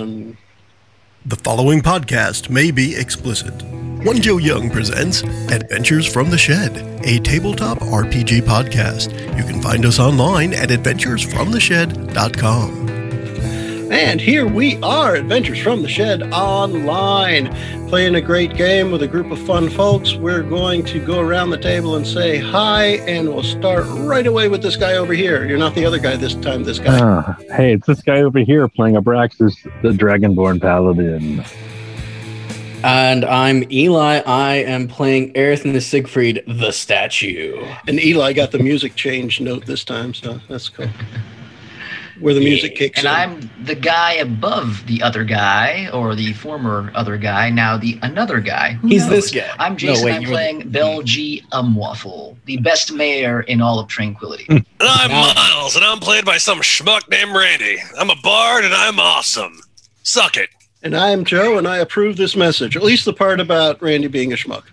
on. The following podcast may be explicit. One Joe Young presents Adventures from the Shed, a tabletop RPG podcast. You can find us online at adventuresfromtheshed.com. And here we are, Adventures from the Shed Online, playing a great game with a group of fun folks. We're going to go around the table and say hi, and we'll start right away with this guy over here. You're not the other guy this time, this guy. Uh, hey, it's this guy over here playing Abraxas, the Dragonborn Paladin. And I'm Eli. I am playing Aerith the Siegfried, the statue. And Eli got the music change note this time, so that's cool. Where the music kicks in. and in. I'm the guy above the other guy, or the former other guy, now the another guy. Who He's knows? this guy. I'm No, Jason. wait, I'm you're playing Bell G. Umwaffle, the best mayor in all of Tranquility. Hmm. And I'm Miles, and I'm played by some schmuck named Randy. I'm a bard, and I'm awesome. Suck it. And I am Joe, and I approve this message. At least the part about Randy being a schmuck.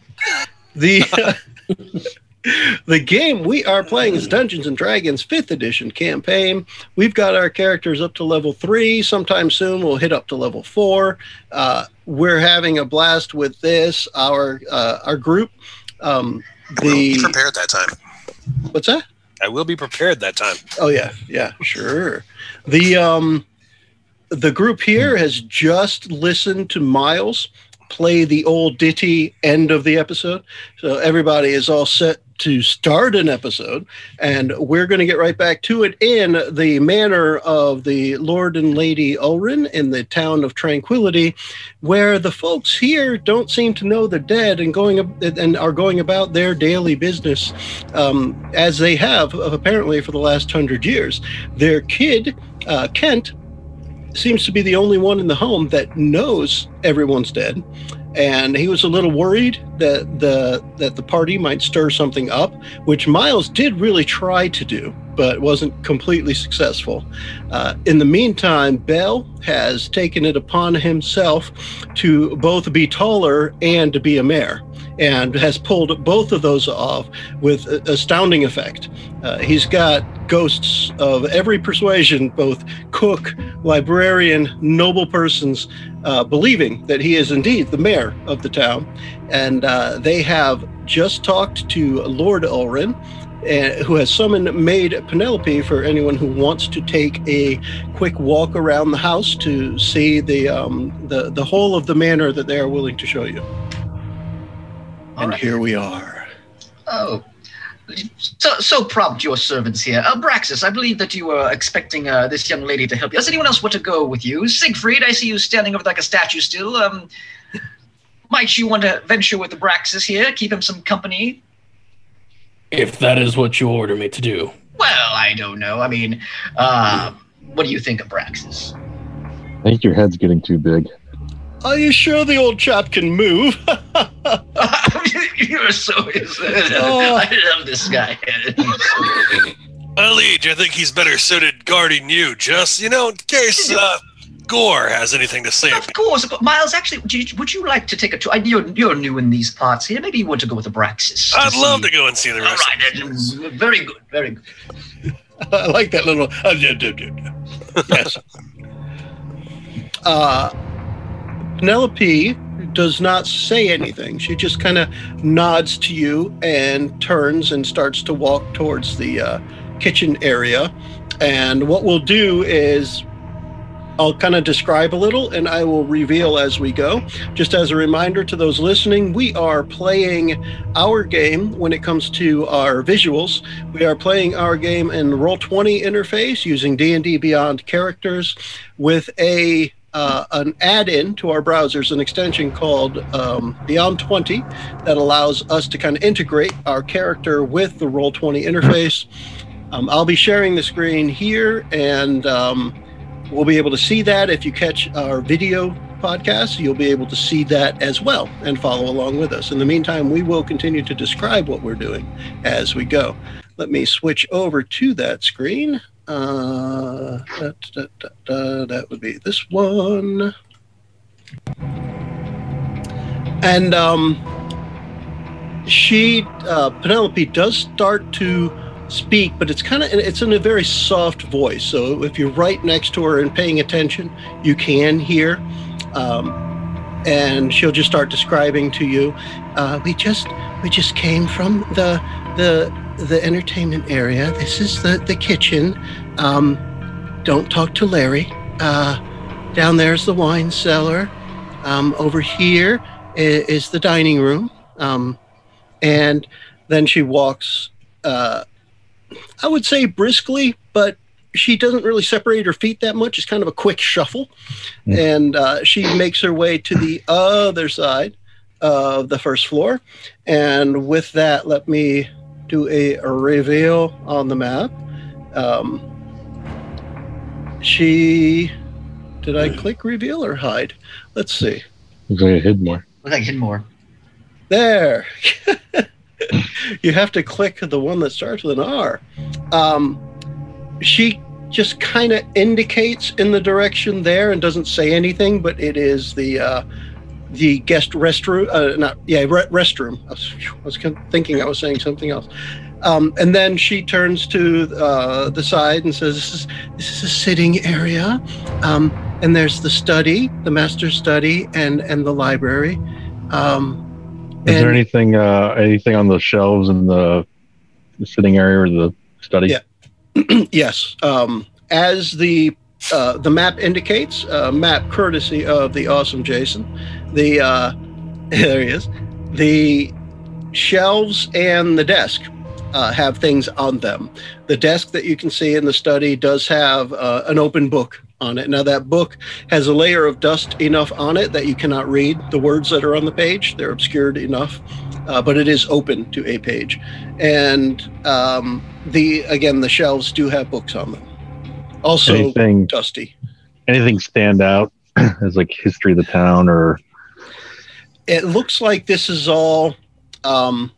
The the game we are playing is Dungeons and Dragons Fifth Edition campaign. We've got our characters up to level three. Sometime soon, we'll hit up to level four. Uh, we're having a blast with this. Our uh, our group. Um, I will be the prepared that time. what's that? I will be prepared that time. Oh yeah, yeah, sure. The um the group here has just listened to Miles play the old ditty end of the episode. So everybody is all set to start an episode and we're going to get right back to it in the manner of the Lord and Lady Ulrin in the town of Tranquility where the folks here don't seem to know they're dead and going and are going about their daily business um, as they have apparently for the last hundred years. Their kid, uh, Kent, seems to be the only one in the home that knows everyone's dead. And he was a little worried that the that the party might stir something up, which Miles did really try to do, but wasn't completely successful. Uh, in the meantime, Bell has taken it upon himself to both be taller and to be a mayor, and has pulled both of those off with astounding effect. Uh, he's got ghosts of every persuasion, both cook, librarian, noble persons, uh, believing that he is indeed the mayor of the town. And uh, they have just talked to Lord Ulrin, uh, who has summoned Maid Penelope for anyone who wants to take a quick walk around the house to see the um, the the whole of the manor that they are willing to show you. All and right. here we are. Oh, so so prompt your servants here. Abraxas, I believe that you were expecting uh, this young lady to help you. Does anyone else want to go with you? Siegfried, I see you standing over like a statue still. Um, might you want to venture with Abraxas here? Keep him some company. If that is what you order me to do. Well, I don't know. I mean, uh, what do you think, of Abraxas? I think your head's getting too big. Are you sure the old chap can move? You're so. Oh. I love this guy. Well, Liege, I think he's better suited guarding you, just, you know, in case uh, Gore has anything to say. Of course, but Miles. Actually, would you, would you like to take a tour? I- You're, you're new in these parts here. Maybe you want to go with Abraxas. I'd love see- to go and see the All rest. right, then, very good, very good. I like that little. uh, yes. Uh, Penelope does not say anything. She just kind of nods to you and turns and starts to walk towards the uh, kitchen area. And what we'll do is I'll kind of describe a little and I will reveal as we go. Just as a reminder to those listening, we are playing our game when it comes to our visuals. We are playing our game in Roll20 interface using D&D Beyond characters with a uh, an add-in to our browsers, an extension called um, Beyond 20 that allows us to kind of integrate our character with the Roll20 interface. Um, I'll be sharing the screen here, and um, we'll be able to see that. If you catch our video podcast, you'll be able to see that as well and follow along with us. In the meantime, we will continue to describe what we're doing as we go. Let me switch over to that screen. Uh, da, da, da, that would be this one. And um, she, uh, Penelope, does start to speak, but it's kind of it's in a very soft voice. So if you're right next to her and paying attention, you can hear. Um, and she'll just start describing to you. Uh, we just we just came from the the the entertainment area. This is the the kitchen. Um, don't talk to Larry. Uh, down there's the wine cellar. Um, over here is, is the dining room. Um, and then she walks, uh, I would say briskly, but she doesn't really separate her feet that much. It's kind of a quick shuffle. Mm. And uh, she makes her way to the other side of the first floor. And with that, let me do a, a reveal on the map. Um, she. Did I click reveal or hide? Let's see. Looks like I hid more. Look like Hidmore. There. you have to click the one that starts with an R. Um, she just kind of indicates in the direction there and doesn't say anything, but it is the uh, the guest restroom. Uh, not yeah, re- restroom. I was, I was thinking I was saying something else. Um, and then she turns to uh, the side and says, "This is this is a sitting area, um, and there's the study, the master's study, and and the library." Um, Is there anything uh anything on the shelves in the, the sitting area or the study? Yeah. yes. Um, as the uh, the map indicates, uh, map courtesy of the awesome Jason. The uh, there he is. The shelves and the desk uh, have things on them. The desk that you can see in the study does have uh, an open book on it. Now that book has a layer of dust enough on it that you cannot read the words that are on the page. They're obscured enough, but it is open to a page. And um, the again, the shelves do have books on them. Also Anything dusty. anything stand out as like history of the town or It looks like this is all um,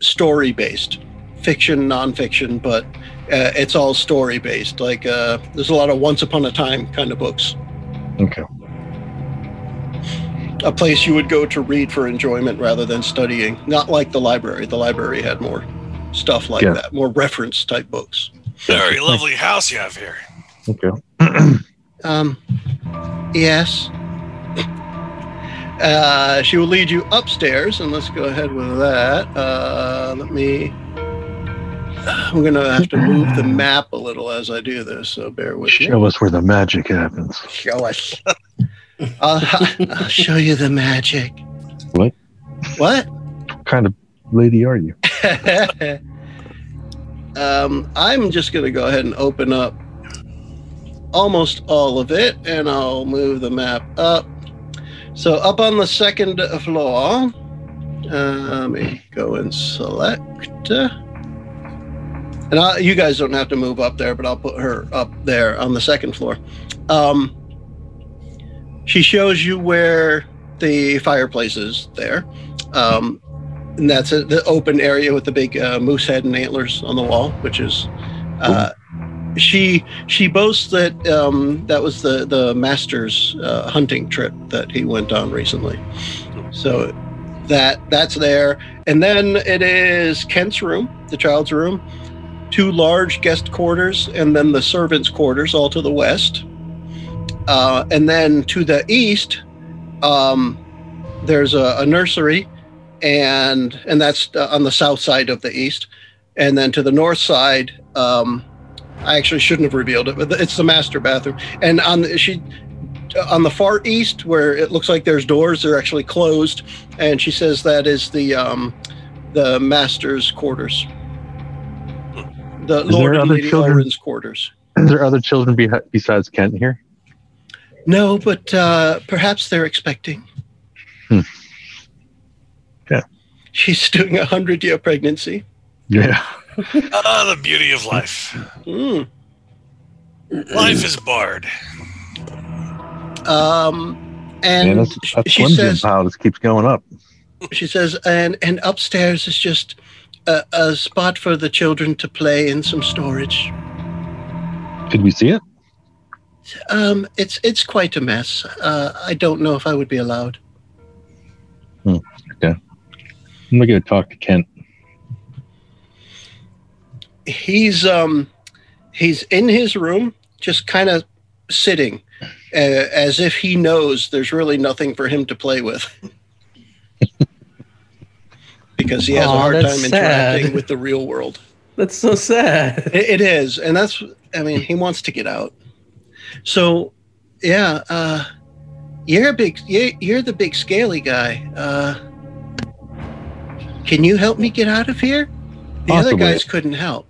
story based, fiction, nonfiction, but uh, it's all story based. Like uh, there's a lot of Once Upon a Time kind of books. okay. A place you would go to read for enjoyment rather than studying. Not like the library. The library had more stuff like Yeah. that, more reference type books. Very lovely house you have here. Okay. Um, yes. Uh, she will lead you upstairs, and let's go ahead with that. Uh, let me. I'm going to have to move the map a little as I do this, so bear with me. Show us where the magic happens. Show us. I'll, I'll show you the magic. What? What? What kind of lady are you? um, I'm just going to go ahead and open up almost all of it, and I'll move the map up. So up on the second floor, uh, let me go and select. uh, And I, you guys don't have to move up there, but I'll put her up there on the second floor. Um, she shows you where the fireplace is there. Um, and that's a, the open area with the big uh, moose head and antlers on the wall, which is. Uh, she she boasts that um, that was the the master's uh, hunting trip that he went on recently. So that that's there, and then it is Kent's room, the child's room, two large guest quarters, and then the servants' quarters all to the west. Uh, and then to the east, um, there's a, a nursery, and and that's uh, on the south side of the east. And then to the north side, um, I actually shouldn't have revealed it, but it's the master bathroom. And on the, she on the far east, where it looks like there's doors, they're actually closed. And she says that is the um, the master's quarters, the there Lord and Lady children? Elrin's quarters. Is there other children be- besides Kent here? No, but uh, perhaps they're expecting. Hmm. Yeah. She's doing a hundred year pregnancy. Yeah. Ah, the beauty of life. Mm. Life is barred. Um, and Man, that's, that's she Slim Jim says, pile just keeps going up. she says, and and upstairs is just a, a spot for the children to play and some storage. Could we see it? Um, it's it's quite a mess. Uh, I don't know if I would be allowed. I'm gonna go talk to Kent. he's um he's in his room just kind of sitting uh, as if he knows there's really nothing for him to play with because he has a hard that's time interacting sad. with the real world That's so sad. it, it is and that's i mean he wants to get out so yeah uh you're a big you're, you're the big scaly guy uh can you help me get out of here the other guys couldn't help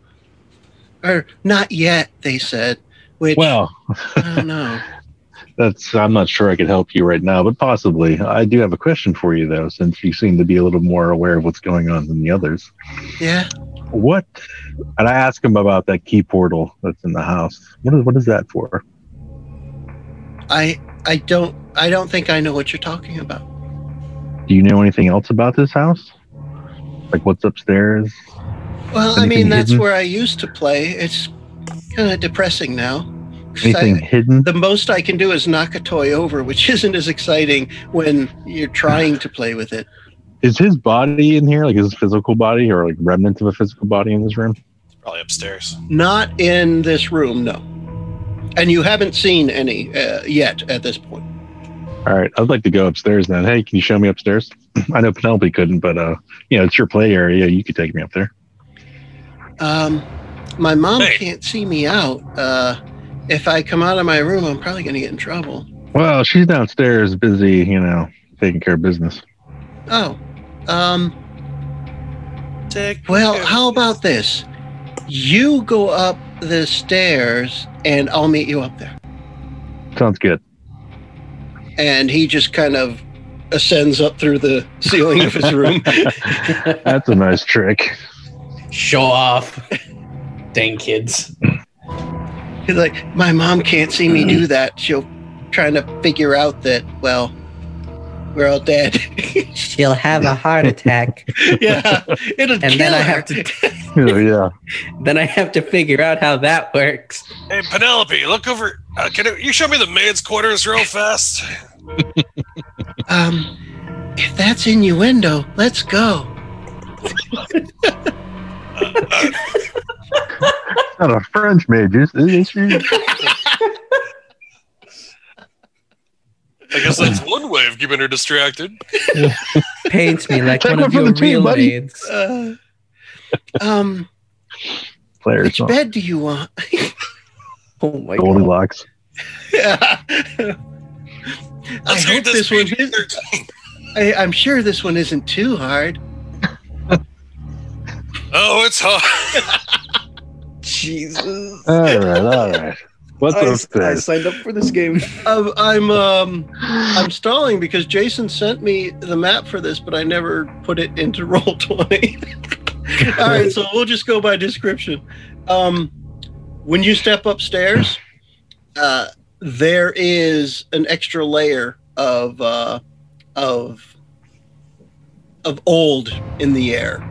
or not yet they said which Well, i don't know that's I'm not sure I could help you right now, but possibly. I do have a question for you though, since you seem to be a little more aware of what's going on than the others. yeah What? And I asked him about that key portal that's in the house. What is what is that for? i i don't i don't think i know what you're talking about Do you know anything else about this house? Like what's upstairs? well i Anything mean that's hidden? where i used to play it's kind of depressing now 'Cause I- Anything hidden? the most I can do is knock a toy over, which isn't as exciting when you're trying to play with it. Is his body in here? Like his physical body, or like remnants of a physical body in this room? Probably upstairs. Not in this room, no. And you haven't seen any uh, yet at this point. All right, I'd like to go upstairs then. Hey, can you show me upstairs? I know Penelope couldn't, but uh, you know, it's your play area. You could take me up there. Um, my mom Hey. can't see me out. Uh, if I come out of my room, I'm probably going to get in trouble. Well, she's downstairs, busy, you know, taking care of business. Oh, um, Take well, how about this? You go up the stairs, and I'll meet you up there. Sounds good. And he just kind of ascends up through the ceiling of his room. That's a nice trick. Show off. Dang kids. He's like, My mom can't see me do that. She'll trying to figure out that, well, we're all dead. She'll have a heart attack. yeah. It'll And kill then I have to Yeah, yeah. then I have to figure out how that works. Hey, Penelope, look over. Uh, can you show me the maid's quarters real fast? Um if that's innuendo, let's go. Not a French maid, is is she? I guess that's one way of keeping her distracted. Paints me like Take one one of your the team, real buddy. maids. Uh, um Player which song. bed do you want? Oh my god. Goldilocks. yeah. I Let's hope read this one page is, 13. I, I'm sure this one isn't too hard. Oh, it's hard. Jesus. All right, all right. What's I, I signed up for this game. I'm I'm um I'm stalling because Jason sent me the map for this, but I never put it into roll twenty. All right, so we'll just go by description. Um, when you step upstairs, uh, there is an extra layer of uh, of of old in the air,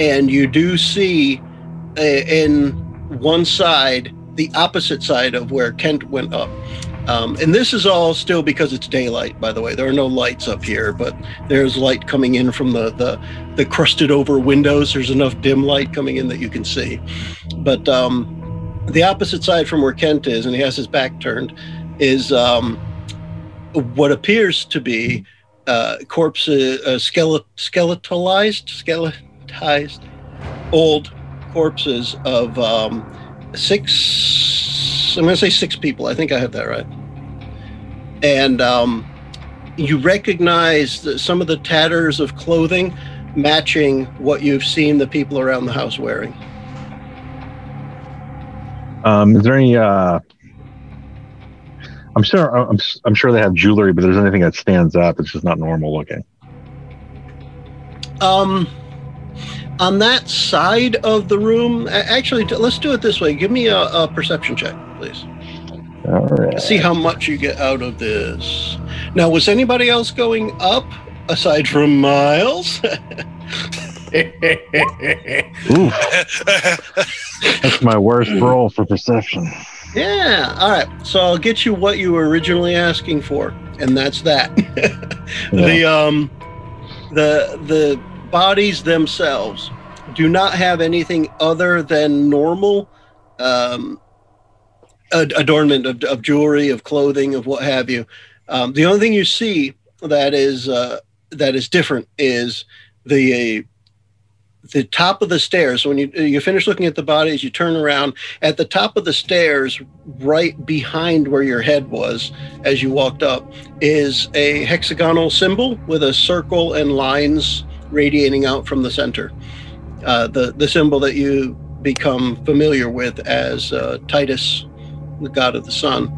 and you do see uh, in one side the opposite side of where Kent went up. Um, and this is all still because it's daylight, by the way. There are no lights up here, but there's light coming in from the, the, the crusted over windows. There's enough dim light coming in that you can see. But um, the opposite side from where Kent is, and he has his back turned, is um, what appears to be uh, corpses, uh, skelet- skeletalized, skeletized, old corpses of um, six. I'm going to say six people. I think I have that right. And um, you recognize the, some of the tatters of clothing matching what you've seen the people around the house wearing. Um, is there any? Uh, I'm sure. I'm, I'm sure they have jewelry, but there's anything that stands out that's just not normal looking. Um, on that side of the room, actually, let's do it this way. Give me a, a perception check, please. All right. See how much you get out of this. Now, was anybody else going up aside from Miles? Ooh, that's my worst roll for perception. yeah. All right. So I'll get you what you were originally asking for, and that's that. the um, the the bodies themselves do not have anything other than normal um, ad- adornment of, of jewelry, of clothing, of what have you. Um, the only thing you see that is uh, that is different is the the top of the stairs. When you you finish looking at the bodies, you turn around at the top of the stairs, right behind where your head was as you walked up, is a hexagonal symbol with a circle and lines radiating out from the center. Uh, the the symbol that you become familiar with as uh, Titus, the god of the sun.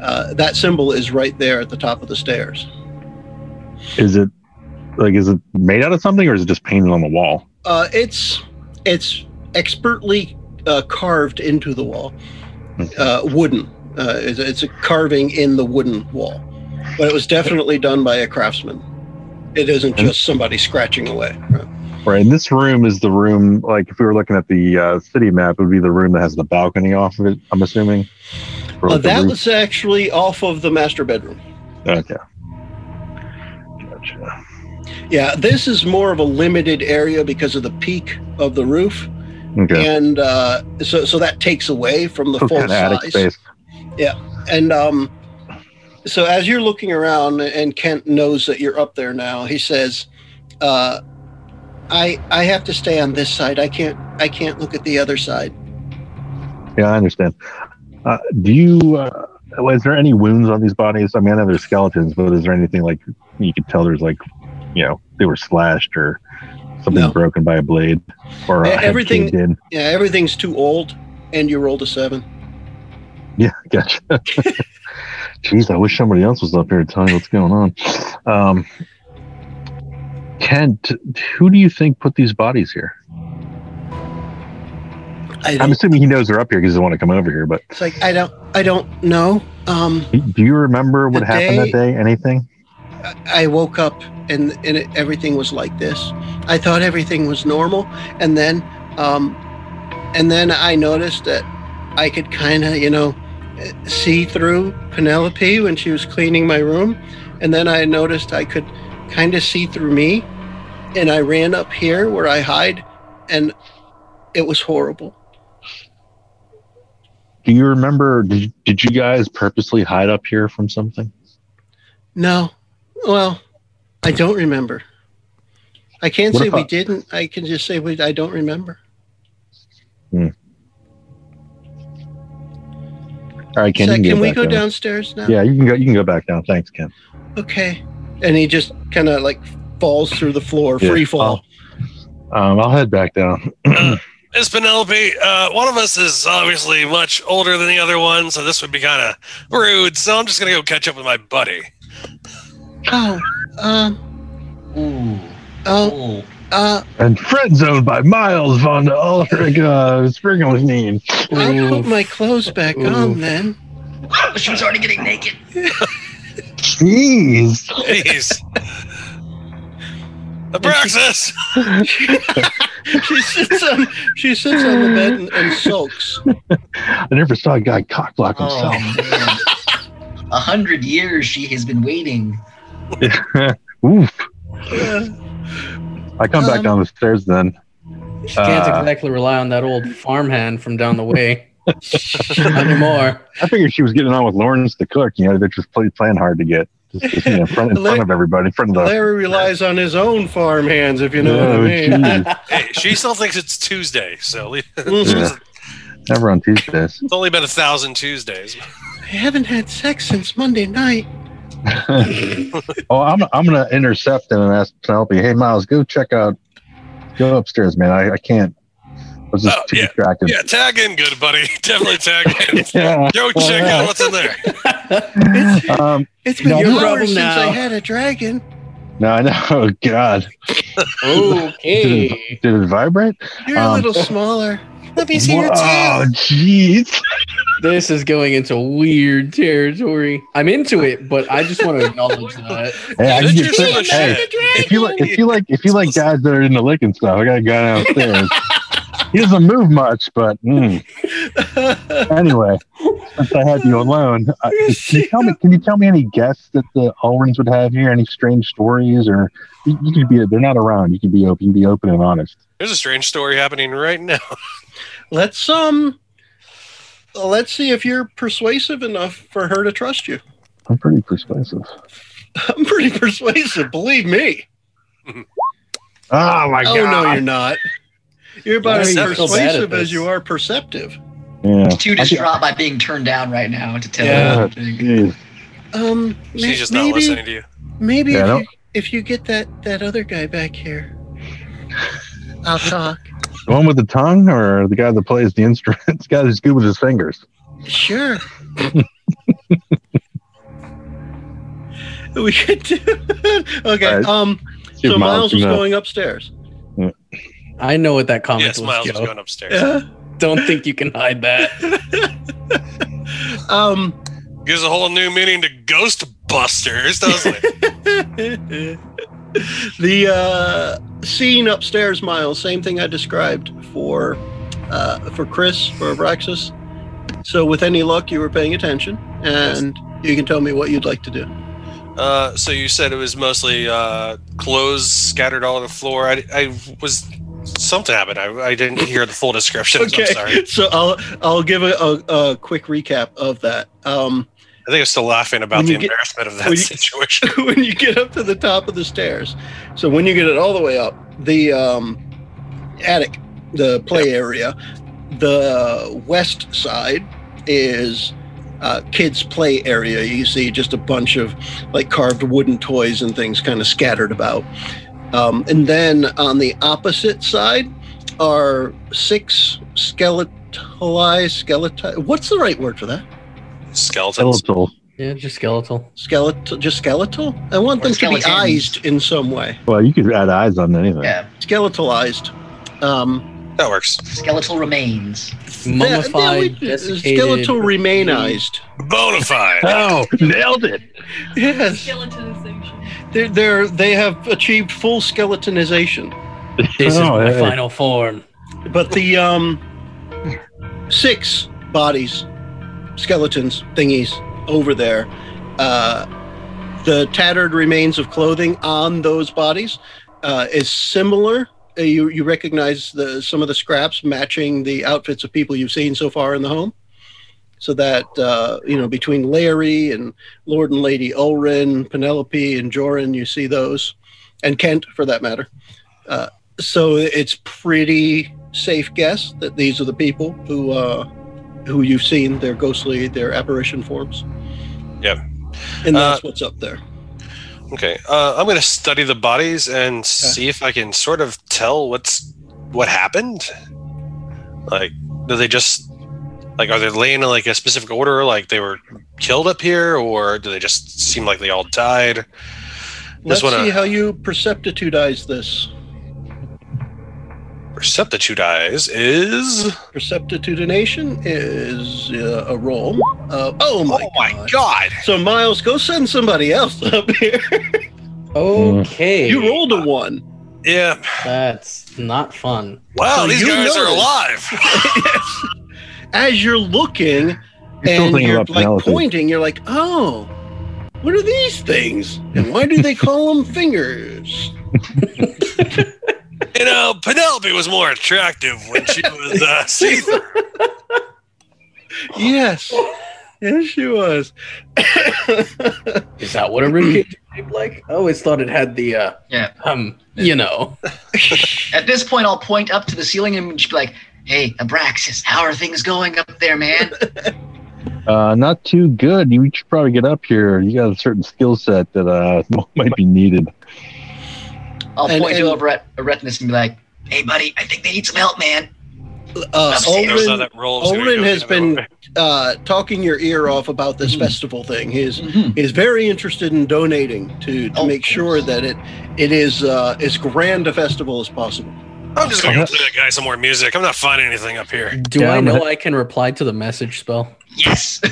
Uh, that symbol is right there at the top of the stairs. Is it like is it made out of something or is it just painted on the wall? Uh, it's it's expertly uh, carved into the wall, uh, wooden. Uh, it's, it's a carving in the wooden wall, but it was definitely done by a craftsman. It isn't just somebody scratching away. Right? Right. And this room is the room, like if we were looking at the uh, city map, it would be the room that has the balcony off of it, I'm assuming. Or Uh, like the that was actually off of the master bedroom. Okay. Gotcha. Yeah, this is more of a limited area because of the peak of the roof, Okay. and uh, so so that takes away from the So full of attic size. space. And um, so as you're looking around, and Kent knows that you're up there now, he says, uh, "I I have to stay on this side. I can't I can't look at the other side." Yeah, I understand. Uh, do you, uh, is there any wounds on these bodies? I mean, I know there's skeletons, but is there anything like you could tell there's like, you know, they were slashed or something No. broken by a blade or a everything- in? Yeah, everything's too old, and you rolled a seven. Yeah, gotcha. Jeez, I wish somebody else was up here to tell me what's going on. Um, Kent, who do you think put these bodies here? I I'm assuming he knows they're up here because they want to come over here. But it's like I don't I don't know. Um, do you remember what happened that day? Anything? I woke up and and it, everything was like this. I thought everything was normal, and then um, and then I noticed that I could kind of you know see through Penelope when she was cleaning my room, and then I noticed I could kind of see through me, and I ran up here where I hide, and it was horrible. Do you remember? Did, did you guys purposely hide up here from something? No, well, I don't remember. I can't What say we I- didn't. I can just say we. I don't remember. Hmm. All right, Ken. So you can we go down. downstairs now? Yeah, you can go. You can go back down. Thanks, Ken. Okay. And he just kind of like falls through the floor, Yeah. free fall. Um, I'll head back down. Miss Penelope, uh, one of us is obviously much older than the other one, so this would be kind of rude. So I'm just gonna go catch up with my buddy. Oh, um, Ooh. oh, Ooh. Uh, and friend zoned by Miles von Ulrich uh, Springelstein. I'll put my clothes back Oof. on then. She was already getting naked. Jeez. Jeez. Abraxas! She sits on she sits on the bed and, and sulks. I never saw a guy cock block Oh, himself. man. A hundred years she has been waiting. Oof. Uh, I come back Um, down the stairs then. She can't Uh, exactly rely on that old farmhand from down the way anymore. I figured she was getting on with Lawrence the cook. You know, they're just play, playing hard to get. Just, just, you know, in front, in front of everybody, in front of the. Larry relies on his own farm hands, if you know what I Oh, mean. hey, she still thinks it's Tuesday, so Mhm. Yeah. Never on Tuesdays. it's only been a thousand Tuesdays. I haven't had sex since Monday night. oh, I'm I'm gonna intercept him and ask Penelope, "Hey, Miles, go check out, go upstairs, man. I, I can't. I was just Oh, too yeah. distracted. Yeah, tag in, good buddy. Definitely tag in. Yeah. Go check out what's in there. Um, It's been No, your your problem since now. I had a dragon. no, I know. Oh, God, Okay. did it vibrate? You're a Um, little smaller. Let me see your Whoa, tail. Oh, jeez. This is going into weird territory. I'm into it, but I just want to acknowledge that. Hey, I can Adventures get hey, if you like, if you like, if you like guys that are into licking stuff, I got a guy downstairs. He doesn't move much, but mm. anyway, since I had you alone, uh, can you tell me? Can you tell me any guests that the Ulrins would have here? Any strange stories, or you, you could be? They're not around. You can be open. You can be open and honest. There's a strange story happening right now. let's um, let's see if you're persuasive enough for her to trust you. I'm pretty persuasive. I'm pretty persuasive, believe me. Oh my god! Oh no, you're not. You're about as are you so bad at persuasive as you are perceptive. Yeah. Too I think- distraught by being turned down right now to tell Yeah. you. Um, She's may- just not maybe, listening to you. Maybe Yeah, if, you, if you get that that other guy back here, I'll talk. The one with the tongue, or the guy that plays the instrument? the guy who's good with his fingers. Sure. we could do. It. okay. All right. Um. See So Miles can, was going upstairs. I know what that comment Yes, was. Miles is going upstairs. Yeah. Don't think you can hide that. um. Gives a whole new meaning to Ghostbusters, doesn't it? the uh, scene upstairs, Miles. Same thing I described for uh, for Chris for Abraxas. So with any luck, you were paying attention, and you can tell me what you'd like to do. Uh, so you said it was mostly uh, clothes scattered all over the floor. I, I was something happened. I, I didn't hear the full description. I'm sorry. Okay, so I'll I'll give a, a, a quick recap of that. Um, I think I'm still laughing about the get- embarrassment of that when you- situation. when you get up to the top of the stairs, so when you get it all the way up, the um, attic, the play area, the west side is uh, kids' play area. You see just a bunch of like carved wooden toys and things kind of scattered about. Um, and then on the opposite side are six skeletalized skeletal. What's the right word for that? Skeletons. skeletal. Yeah, just skeletal. Skeletal, just skeletal. I want Or them to be skeletons. eyed in some way. Well, you could add eyes on anything. Yeah, Skeletalized. Um, That works. skeletal remains. Mummified, yeah, we- skeletal remainized. Bonafide. Oh, nailed it! Yes, Skeletonization. They're, they're they have achieved full skeletonization. This is Oh, my hey. final form. But the um, six bodies, skeletons, thingies over there, uh, the tattered remains of clothing on those bodies uh, is similar. Uh, you you recognize the some of the scraps matching the outfits of people you've seen so far in the home. So that uh, you know between Larry and Lord and Lady Ulrin, Penelope and Joran, you see those, and Kent for that matter. Uh, so it's pretty safe guess that these are the people who uh, who you've seen their ghostly their apparition forms. Yep. And that's Uh, what's up there. Okay. Uh, I'm going to study the bodies and see if I can sort of tell what's what happened. Like, do they just like are they laying in like a specific order, like they were killed up here, or do they just seem like they all died? Let's wanna- see how you perceptitudize this. Perceptitudize is Perceptitudination is uh, a roll. Uh, oh my, oh my god. god! So Miles, go send somebody else up here. Okay. you rolled a one. Yeah. That's not fun. Wow, So these you guys are alive. yes. As you're looking You're and you're like Penelope. pointing, you're like, oh, what are these things? And why do they call them fingers? You know, Penelope was more attractive when she was uh, see-through. Yes. Yes, she was. Is that what a ribcage is shaped like? I always thought it had the uh Yeah. um you know. At this point, I'll point up to the ceiling and just be like, "Hey, Abraxas, how are things going up there, man?" Uh, not too good. You should probably get up here. You got a certain skill set that uh, might be needed. I'll And- point and- to over at Aretinus and be like, "Hey, buddy, I think they need some help, man." Uh, Upstairs. Knows how Ulrin, that roll's gonna Ulrin go has been uh, talking your ear off about this Mhm. festival thing. He is, Mhm. he is very interested in donating to, to Oh, make sure that it it is uh, as grand a festival as possible. I'm just gonna go play that guy some more music. I'm not finding anything up here. Do Yeah, I I'm know a- I can reply to the message spell? Yes.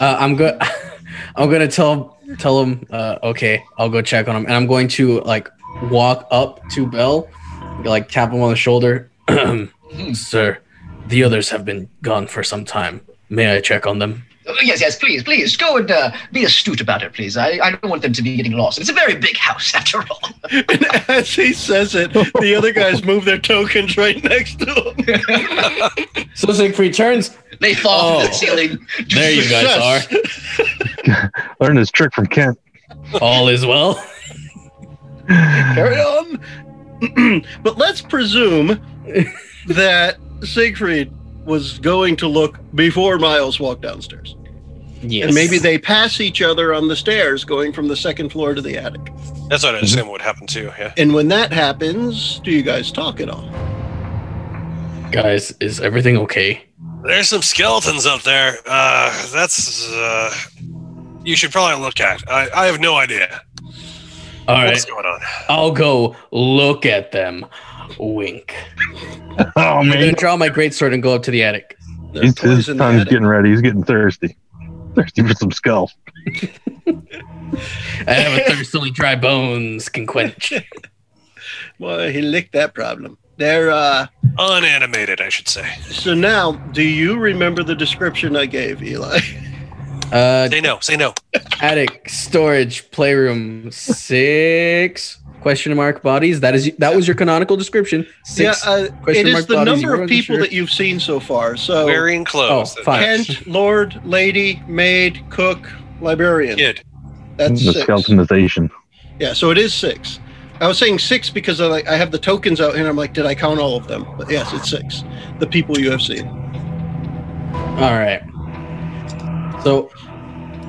Uh, I'm good. I'm gonna tell tell him. Uh, okay, I'll go check on him, and I'm going to like walk up to Bell, like tap him on the shoulder. Sir, the others have been gone for some time. May I check on them? Yes, yes, please, please go and uh, be astute about it, please. I, I don't want them to be getting lost. It's a very big house, after all. And as he says it, the other guys move their tokens right next to him. So Siegfried turns. They fall from Oh. the ceiling. There you guys are. Learn this trick from Kent. All is well. Carry on. but let's presume that Siegfried was going to look before Miles walked downstairs. Yes. And maybe they pass each other on the stairs going from the second floor to the attic. That's what I assume would happen too. Yeah. And when that happens, do you guys talk at all? Guys, is everything okay? There's some skeletons up there. Uh, that's uh, you should probably look at. I, I have no idea All right. what's going on. I'll go look at them. Wink. Oh I'm gonna man, draw my greatsword and go up to the attic. There's he's, his in the son's attic. getting ready. He's getting thirsty. Thirsty for some skull. I have a thirst only dry bones can quench. Well, he licked that problem. There. Uh, Unanimated, I should say. so now, do you remember the description I gave, Eli? Uh, Say no. Say no. attic, storage, playroom, six question mark bodies. That is that was your canonical description. Six. yeah, uh, question it is mark the bodies. Number of people sure? that you've seen so far. So Wearing clothes. Oh, fine. Kent, Lord, Lady, Maid, Cook, Librarian. Kid. That's the six. skeletonization. Yeah, so it is six. I was saying six because I like I have the tokens out here. and I'm like, did I count all of them? But yes, it's six. The people you have seen. All right. So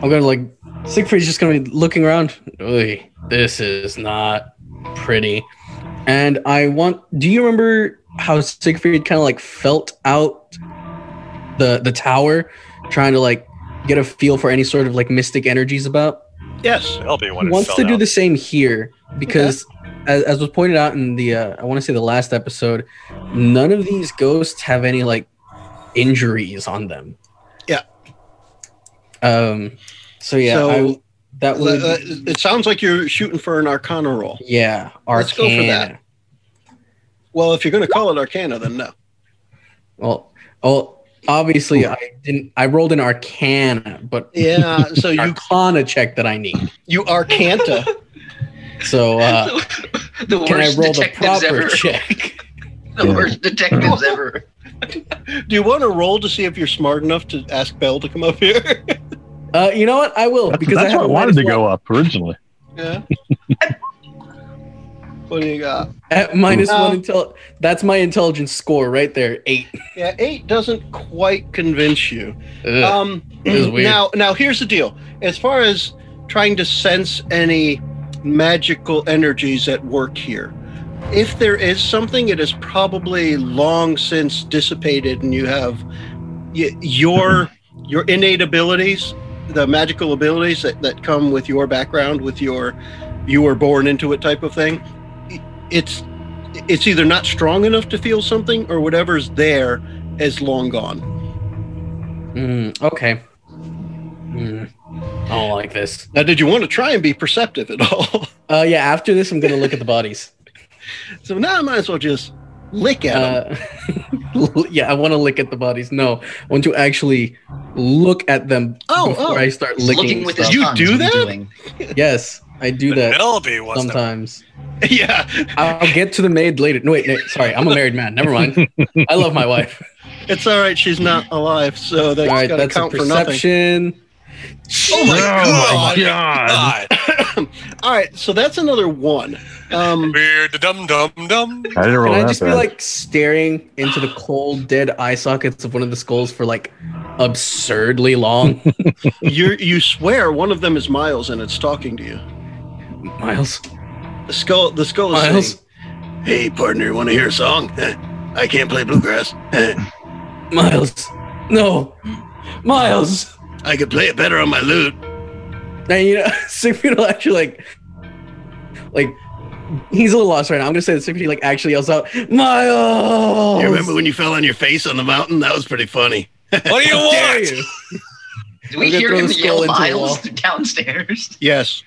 I'm gonna like Siegfried's just gonna be looking around. Oy, this is not pretty. And I want. Do you remember how Siegfried kind of like felt out the the tower, trying to like get a feel for any sort of like mystic energies about? Yes. That'll be one. He wants fell to do the same here because, as, as was pointed out in the, uh, I want to say the last episode, none of these ghosts have any like injuries on them. Yeah. Um. So yeah, So, I, that would Uh, it sounds like you're shooting for an Arcana roll. yeah. Arcana. let's go for that. Well, if you're going to call it Arcana, then no. Well, oh, obviously I didn't. I rolled an Arcana, but Yeah. So you Arcana check that I need. you Arcanta. So uh, the can I worst roll the detectives proper ever. check? The worst detectives ever. Do you want to roll to see if you're smart enough to ask Bell to come up here? Uh, you know what? I will That's, because that's have what a wanted to minus go up originally. yeah. what do you got? At minus Uh, one intel. That's my intelligence score right there. Eight. Yeah, eight doesn't quite convince you. Ugh. Um, weird. now, now here's the deal. As far as trying to sense any magical energies at work here, if there is something, it is probably long since dissipated, and you have y- your your innate abilities, the magical abilities that, that come with your background, with your you were born into it type of thing. It's it's either not strong enough to feel something, or whatever's there is long gone. Mm, okay. Mm, I don't like this. Now, did you want to try and be perceptive at all? Uh, yeah. After this, I'm gonna look at the bodies. so now I might as well just lick at them. Uh, yeah, I want to lick at the bodies. No, I want to actually look at them Oh, before oh. I start He's licking. looking with his stuff. You do is what he's that? doing. Yes, I do that Penelope wants them. sometimes. yeah, I'll get to the maid later. No, wait, no, sorry, I'm a married man. Never mind. I love my wife. it's all right. She's not alive, so that's All right, got to that's a count for nothing. perception. Oh my Oh my god! God. All right, so that's another one. Um, Weird dum dum dum. I didn't roll Can I that just be like staring into the cold, dead eye sockets of one of the skulls for like absurdly long? you you swear one of them is Miles, and it's talking to you. Miles, The skull, the skull is Miles, saying, "Hey, partner, you want to hear a song? I can't play bluegrass. Miles, no, Miles. I could play it better on my lute." And you know, Siegfried will actually like, like, he's a little lost right now. I'm gonna say that Siegfried like actually yells out, Miles. You remember when you fell on your face on the mountain? That was pretty funny. What do you How dare want? you? Do we hear throw him the skull yell the Miles downstairs? Yes.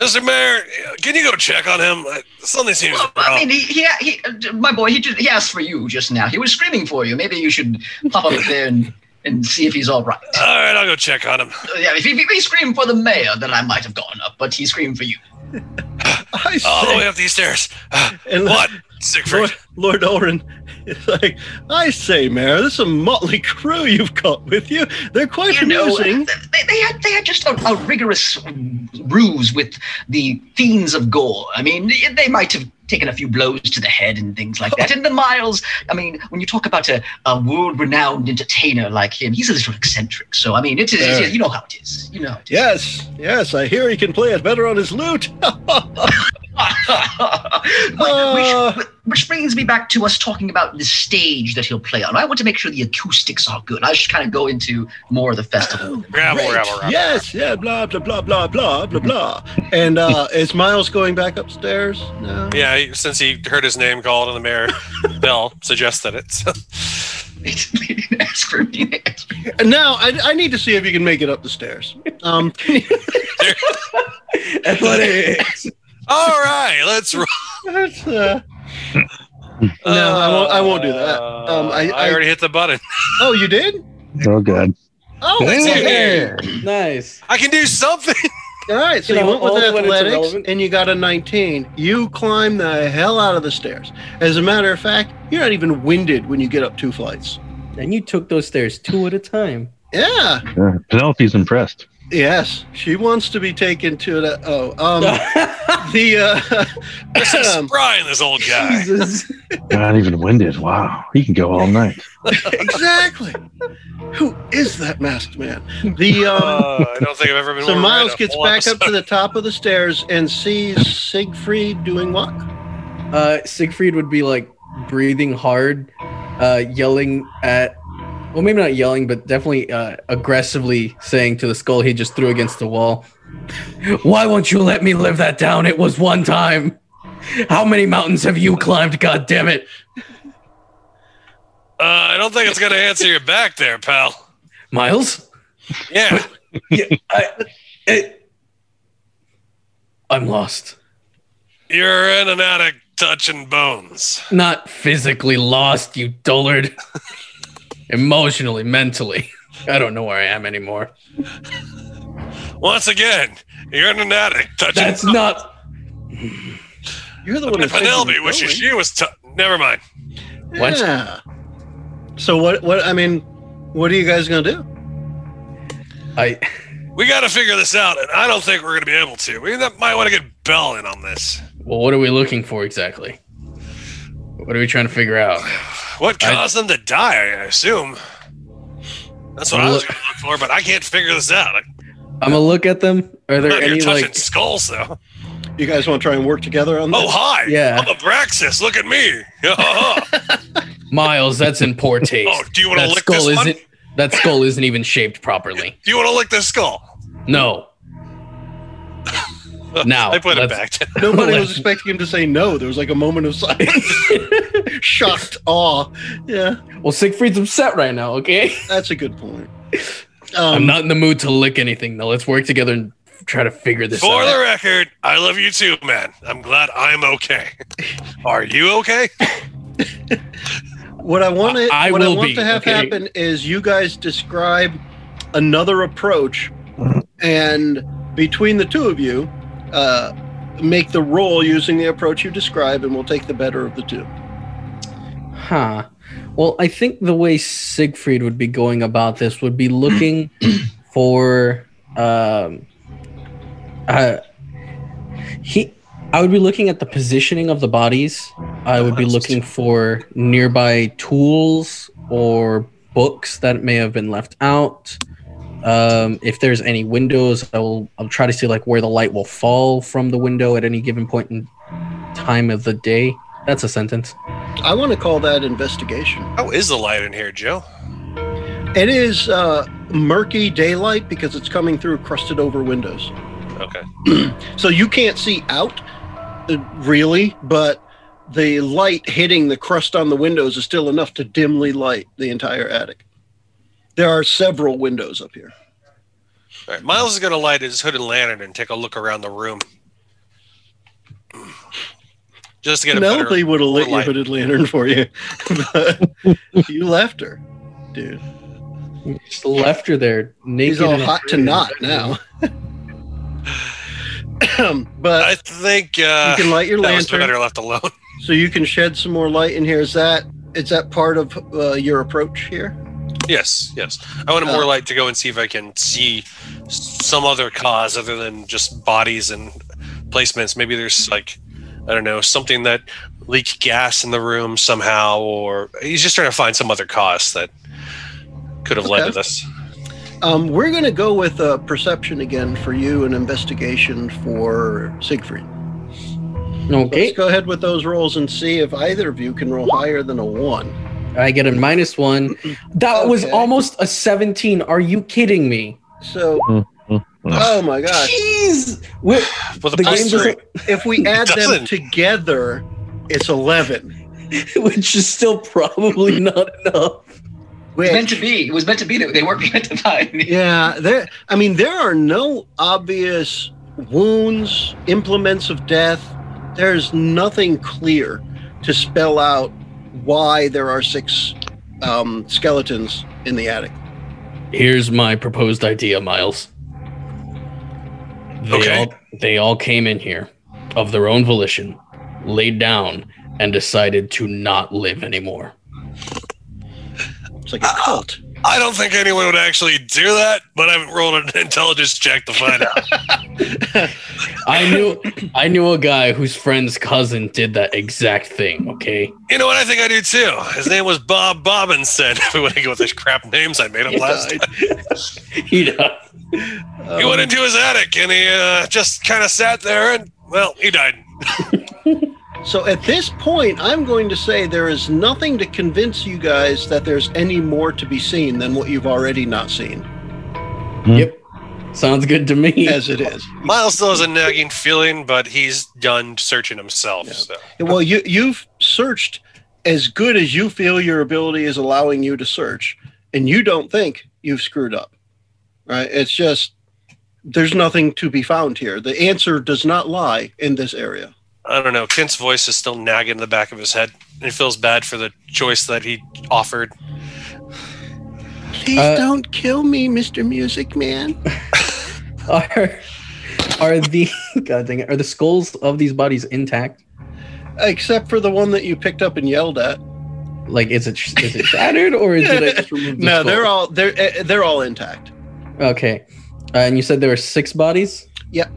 Mr. Mayor, can you go check on him? Something seems Well, wrong. I mean, he, he, he, uh, my boy, he, just, he asked for you just now. He was screaming for you. Maybe you should pop up there and, and see if he's all right. All right, I'll go check on him. Uh, yeah, if he, if he screamed for the mayor, then I might have gone up, but he screamed for you. I All the way say, up these stairs. Uh, and what, Siegfried? Lord, Lord Oren is like, I say, Mayor, this is a motley crew you've got with you. They're quite You know, amusing. they, they had they had just a, a rigorous ruse with the fiends of gore. I mean, they might have taken a few blows to the head and things like that. And the Miles, I mean, when you talk about a, a world-renowned entertainer like him, he's a little eccentric. So I mean, it is Yeah. you know how it is. You know. How it is. Yes, yes, I hear he can play it better on his lute. Uh. Which, which brings me back to us talking about the stage that he'll play on. I want to make sure the acoustics are good. I should kind of go into more of the festival. Gravel, Great. gravel, gravel. Yes, yeah, blah, blah, blah, blah, blah, blah, blah. And uh, is Miles going back upstairs? No. Yeah, since he heard his name called and the mayor, Bell, suggested it. So. Didn't ask for me. They asked me. And now I, I need to see if you can make it up the stairs. Um, Athletics. All right, let's roll. That's, uh, No, I won't- I won't do that. Um, I- I- already hit the button. oh, you did? Oh, good. Oh, Hey. okay. nice. I can do something. All right, so You you, know, went with only athletics and you got a 19. You climb the hell out of the stairs. As a matter of fact, you're not even winded when you get up two flights. And you took those stairs two at a time. Yeah. Yeah. Penelope's impressed. Yes. She wants to be taken to the. Oh, um, the. There's Uh, some spry in this old guy. Jesus. Not even winded. Wow. He can go all night. exactly. Who is that masked man? The. Um, Uh, I don't think I've ever been. so more Miles gets full back up to the top of the stairs and sees Siegfried doing what? Uh, Siegfried would be like breathing hard, uh, yelling at, well, maybe not yelling, but definitely uh, aggressively saying to the skull he just threw against the wall, Why won't you let me live that down? It was one time. How many mountains have you climbed? God damn it. Uh, I don't think it's going to answer your back there, pal. Miles? Yeah. Yeah, I, I, I'm lost. You're in an attic touching bones. Not physically lost, you dullard. Emotionally, mentally. I don't know where I am anymore. Once again, you're in an attic touching That's not. You're the one who Penelope were wishes she was. T- Never mind. What? Yeah. So what? What? I mean, what are you guys gonna do? I. We got to figure this out, and I don't think we're going to be able to. We might want to get Bell in on this. Well, what are we looking for exactly? What are we trying to figure out? What I- caused them to die? I assume. That's what I was going to look for, but I can't figure this out. I'm I'm gonna look at them. Are there any touching like? skulls, though. You guys want to try and work together on this? Oh, hi. Yeah. I'm Abraxas. Look at me. Miles, that's in poor taste. Oh, do you want to lick skull this one? isn't. That skull isn't even shaped properly. Do you want to lick this skull? No. Now, I put it let's- back. Nobody was expecting him to say no. There was like a moment of silence, shocked awe. Yeah, Well, Siegfried's upset right now. Okay. that's a good point. Um, I'm not in the mood to lick anything. Though. Let's work together and try to figure this For out. For the record, I love you too, man. I'm glad I'm okay. Are you okay? What I want to I what I want be, to have okay? happen is you guys describe another approach, and between the two of you, uh, make the roll using the approach you describe, and we'll take the better of the two. Huh. Well, I think the way Siegfried would be going about this would be looking for um uh he I would be looking at the positioning of the bodies. I would be looking for nearby tools or books that may have been left out. Um, if there's any windows, I will I'll try to see like where the light will fall from the window at any given point in time of the day. That's a sentence. I want to call that investigation. How is the light in here, Joe? It is uh, murky daylight because it's coming through crusted over windows. Okay. So you can't see out uh, really, but the light hitting the crust on the windows is still enough to dimly light the entire attic. There are several windows up here. All right. Miles is going to light his hooded lantern and take a look around the room. just to get a better. Penelope would have lit your hooded lantern for you, but you left her, dude. You just left her there naked. He's all and hot to afraid. knot now. but I think uh, you can light your that was lantern, better left alone. so you can shed some more light in here. Is that is that part of uh, your approach here? Yes, yes. I want more Oh. light to go and see if I can see some other cause other than just bodies and placements. Maybe there's like I don't know something that leaked gas in the room somehow, or he's just trying to find some other cause that could have led Okay. to this. Um, we're going to go with uh, perception again for you and investigation for Siegfried. Okay, Let's go ahead with those rolls and see if either of you can roll higher than a one. I get a minus one. That was almost a 17. Are you kidding me? So, Mm, oh my gosh. Jeez. Wait, With a the game plus three, doesn't, If we add them together, it's 11. which is still probably not enough. It was meant to be. It was meant to be that they weren't meant to find. yeah, there. I mean, there are no obvious wounds, implements of death. There's nothing clear to spell out why there are six um, skeletons in the attic. Here's my proposed idea, Miles. They Okay. all they all came in here of their own volition, laid down, and decided to not live anymore. It's like a cult. I don't think anyone would actually do that, but I haven't rolled an intelligence check to find out. I knew I knew a guy whose friend's cousin did that exact thing, okay? You know what? I think I do too. His name was Bob Bobbinson. If we want to go with these crap names I made up He last died. time. He died. He went into his attic and he uh, just kind of sat there and, well, he died. So at this point, I'm going to say there is nothing to convince you guys that there's any more to be seen than what you've already not seen, hmm. Yep. Sounds good to me. as it is. Miles still has a nagging feeling, but he's done searching himself. Yeah. So Well, you you've searched as good as you feel your ability is allowing you to search, and you don't think you've screwed up. Right? It's just there's nothing to be found here. The answer does not lie in this area. I don't know. Kent's voice is still nagging in the back of his head. And he feels bad for the choice that he offered. Please Uh, don't kill me, Mr. Music Man. Are are the God dang it, are the skulls of these bodies intact? Except for the one that you picked up and yelled at. Like is it is it shattered or did I just remove the No, skull? they're all they're eh, they're all intact. Okay. Uh, and you said there were six bodies? Yep.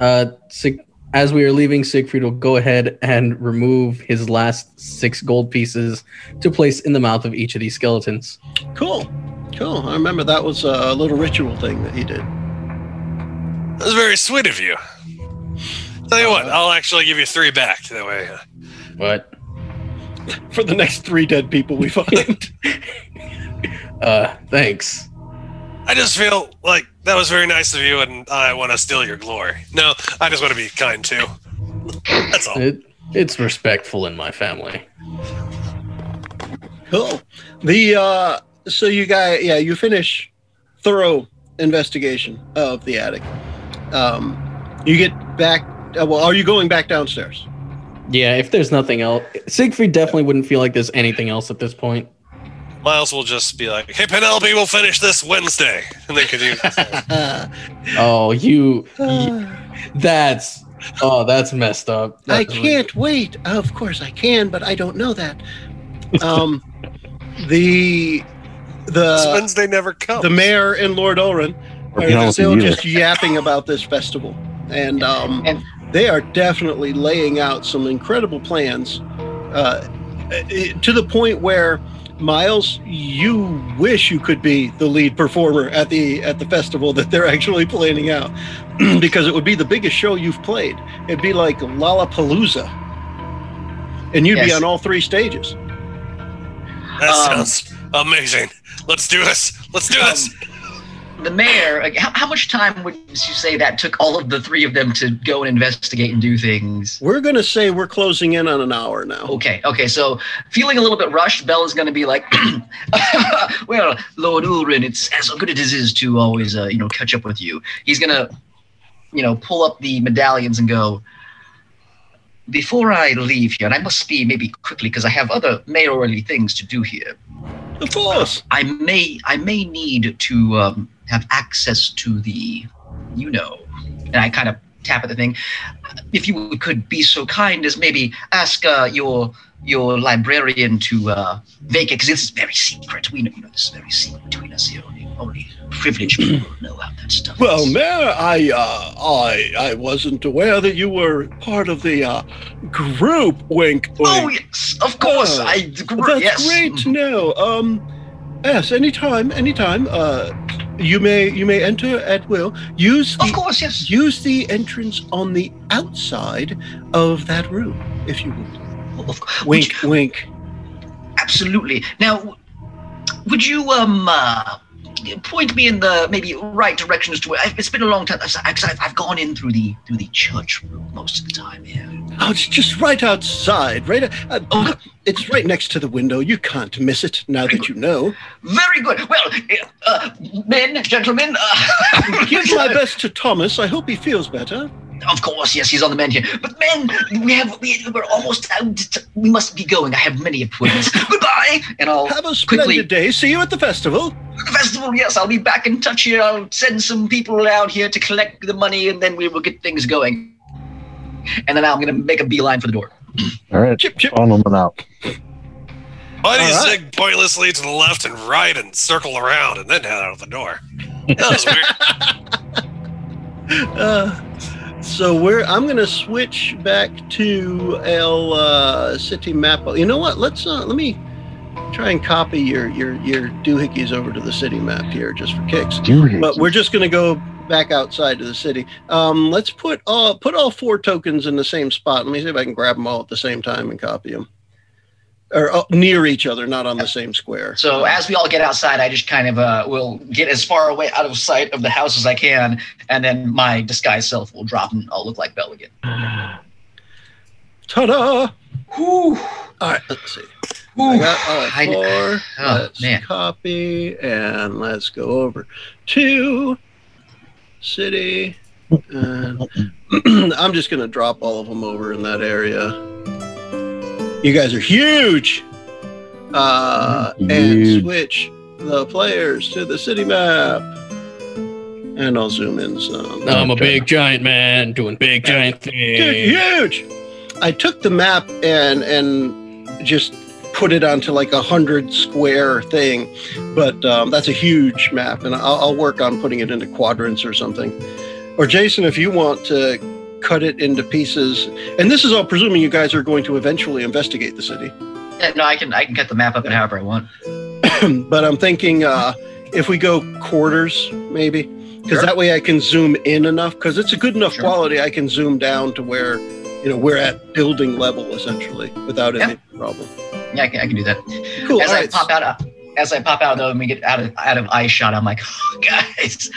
Uh, Sig- as we are leaving, Siegfried will go ahead and remove his last six gold pieces to place in the mouth of each of these skeletons. Cool. Cool. I remember that was a little ritual thing that he did. That was very sweet of you. Tell you what, I'll actually give you three back. That way. uh, But For the next three dead people we find. uh, thanks. I just feel like that was very nice of you, and I want to steal your glory. No, I just want to be kind too. That's all. It, it's respectful in my family. cool. The uh so you guys yeah, you finish thorough investigation of the attic. Um you get back uh, well, are you going back downstairs? Yeah, if there's nothing else, Siegfried definitely wouldn't feel like there's anything else at this point. Miles will just be like, "Hey, Penelope, we'll finish this Wednesday," and then continue. Oh, you, you that's oh, that's messed up. I can't wait. Of course I can, but I don't know that. Um the this the Wednesday never comes. the mayor and Lord Olrin Or are still either. just yapping about this festival, and um, And- they are definitely laying out some incredible plans uh, eh, to the point where Miles, you wish you could be the lead performer at the at the festival that they're actually planning out, because it would be the biggest show you've played. It'd be like Lollapalooza, and you'd be on all three stages. that Um, sounds amazing. Let's do this. Let's do this. The mayor. How, how much time would you say that took all of the three of them to go and investigate and do things? We're gonna say we're closing in on an hour now. Okay, okay. So feeling a little bit rushed, Bella's going to be like, "Well, Lord Ulrin, it's as good as it is to always, uh, you know, catch up with you." He's going to, you know, pull up the medallions and go, before I leave here, and I must be maybe quickly because I have other mayorally things to do here. Of course. I may I may need to um, have access to the, you know, and I kind of tap at the thing. If you could be so kind as maybe ask uh, your your librarian to uh, vacate because this is very secret. We know, you know this is very secret between us here. Only, only privileged people know how that stuff. Well. Mayor, I, uh, I, I wasn't aware that you were part of the uh, group. Wink, wink. Oh yes, of course. Oh, I That's yes. great to know. Um, yes, anytime, anytime. Uh, you may, you may enter at will. Use Of course, yes. use the entrance on the outside of that room, if you would. Of. Wink, wink. Absolutely. Now, would you um uh, point me in the maybe right direction as to where? It's been a long time. I've, I've, I've gone in through the through the church room most of the time here. Oh, it's just right outside, right? Uh, Oh. it's right next to the window. You can't miss it now that you know. Very good. Well, uh, men, gentlemen. Uh, Give my best to Thomas. I hope he feels better. Of course, yes, he's on the mend here. But men, we have we, we're almost out. To, we must be going. I have many appointments. Goodbye, and I'll Have a splendid quickly day. See you at the festival. the festival. Yes, I'll be back in touch here. I'll send some people out here to collect the money, and then we will get things going. And then I'm gonna make a beeline for the door. All right, Chip, chip. on them and out. Why do you All right. zig pointlessly to the left and right and circle around and then head out of the door? That was weird. Uh, so we're. I'm gonna switch back to El uh, City map. You know what? Let's. Uh, let me try and copy your your your doohickeys over to the city map here, just for kicks. Doohickey. But we're just gonna go back outside to the city. Um, let's put all put all four tokens in the same spot. Let me see if I can grab them all at the same time and copy them, or uh, near each other, not on the same square. So as we all get outside, I just kind of uh, will get as far away out of sight of the house as I can, and then my disguised self will drop, and I'll look like Bell again. Ta-da! Whew. All right, let's see. I Whew. got all I- four. oh, let's man. copy and let's go over to city. And I'm just gonna drop all of them over in that area. You guys are huge. Uh, and switch the players to the city map. And I'll zoom in some. I'm a big giant man doing big giant Dude, things. huge. I took the map and and just put it onto like a hundred square thing, but um, that's a huge map, and I'll, I'll work on putting it into quadrants or something. Or Jason, if you want to cut it into pieces, and this is all presuming you guys are going to eventually investigate the city. Yeah, no, I can I can cut the map up and however I want. but I'm thinking uh, if we go quarters, maybe, because Sure. that way I can zoom in enough. Because it's a good enough Sure. quality, I can zoom down to where you know we're at building level essentially without any problem. Yeah, I can, I can do that. Cool. as all I right. pop out, as I pop out though, and we get out of out of eye shot, I'm like, oh, guys,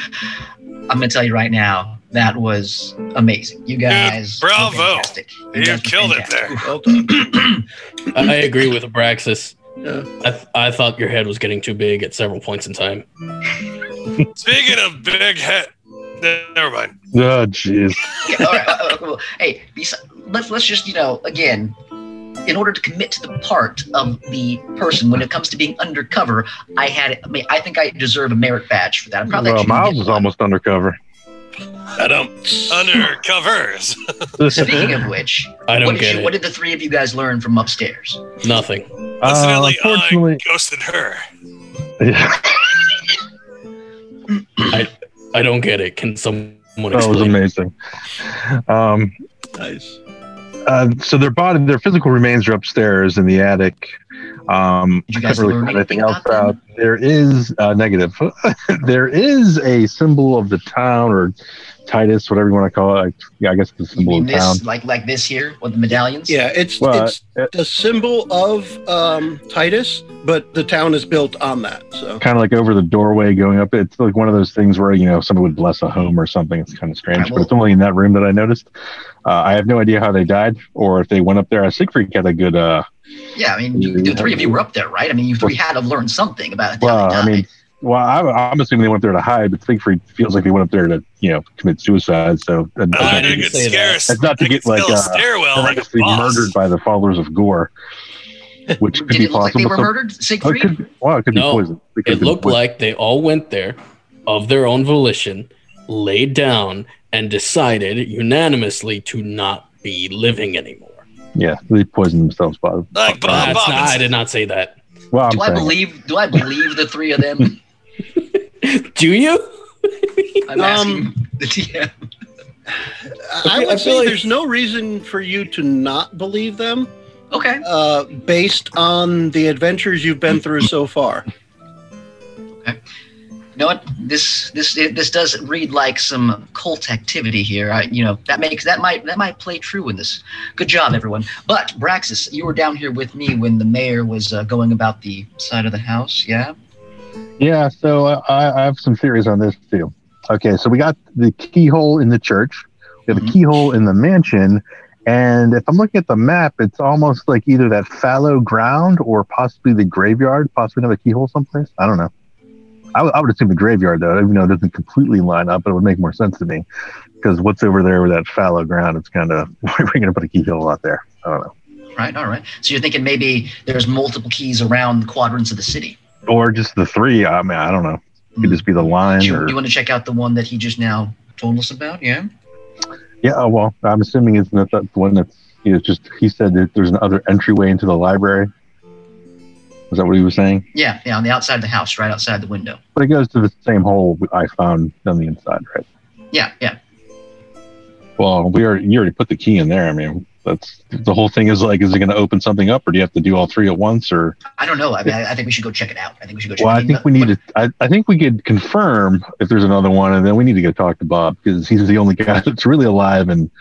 I'm gonna tell you right now, that was amazing. You guys, were bravo. fantastic. You guys killed it there. I I agree with Abraxas. Yeah. I, th- I thought your head was getting too big at several points in time. Speaking of big head, never mind. Oh, jeez. Yeah, all right, uh, well, hey, let's let's just you know again. In order to commit to the part of the person when it comes to being undercover, I had. I mean, I think I deserve a merit badge for that. I'm probably Well, actually Miles get is one. almost undercover. I don't. Undercovers. Speaking of which, I don't what did get you, it. what did the three of you guys learn from upstairs? Nothing. Uh, Incidentally, unfortunately, I ghosted her. I don't get it. Can someone that was explain? amazing. Um, Nice. uh, so their body, their physical remains are upstairs in the attic. Um, you I guys can't really learn find anything anything else about out. There is uh, negative. there is a symbol of the town or Titus, whatever you want to call it. Like, yeah, I guess the You symbol mean of town. this, like like this here, with the medallions? Yeah, it's Well, it's uh, the symbol of um, Titus, but the town is built on that. So kind of like over the doorway going up. It's like one of those things where you know someone would bless a home or something. It's kind of strange, but it's only in that room that I noticed. Uh, I have no idea how they died or if they went up there. Uh, Siegfried had a good. Uh, Yeah, I mean, you, the three of you were up there, right? I mean, you three had to learn something about it. well, I mean, Well, I'm, I'm assuming they went up there to hide, but Siegfried feels like they went up there to, you know, commit suicide. So that- Oh, I I didn't could say scare that. That's not to I get, like, uh, stairwell like a horrendously murdered by the followers of Gore, which could Did be it look like possible. they were So- murdered, oh, it Siegfried? could well, it could No, be poison. could It looked poison. like they all went there of their own volition, laid down, and decided unanimously to not be living anymore. Yeah, they poisoned themselves by. Like Bob That's not, I did not say that. Well, I'm do I saying, believe? Do I believe the three of them? Do you? I'm Um, asking the DM. I I would feel say like- there's no reason for you to not believe them, Okay. uh, based on the adventures you've been through so far. You know what? This this this does read like some cult activity here. I, you know that makes that might that might play true in this. Good job, everyone. But Braxis, you were down here with me when the mayor was uh, going about the side of the house. Yeah. Yeah, so uh, I, I have some theories on this too. Okay, so we got the keyhole in the church, we have Mhm. the keyhole in the mansion, and if I'm looking at the map, it's almost like either that fallow ground or possibly the graveyard, possibly another keyhole someplace. I don't know. I would- assume the graveyard though, even though it doesn't completely line up, but it would make more sense to me because what's over there with that fallow ground? It's kind of we're going to put a keyhole out there. I don't know. Right. All right. So you're thinking maybe there's multiple keys around the quadrants of the city. Or just the three. I mean, I don't know. It could just be the hmm. line you, or you want to check out the one that he just now told us about? Yeah. Yeah, well, I'm assuming it's not that the one that's you know, just he said that there's another entryway into the library. Was that what he was saying? Yeah. Yeah. On the outside of the house, right outside the window. But it goes to the same hole I found on the inside, right? Yeah. Yeah. Well, we already you already put the key in there. I mean, that's the whole thing is like, is it going to open something up, or do you have to do all three at once? Or I don't know. I mean, I, I think we should go check it out. I think we should go check. well, I think we need to. I, I think we could confirm if there's another one, and then we need to go talk to Bob because he's the only guy that's really alive, and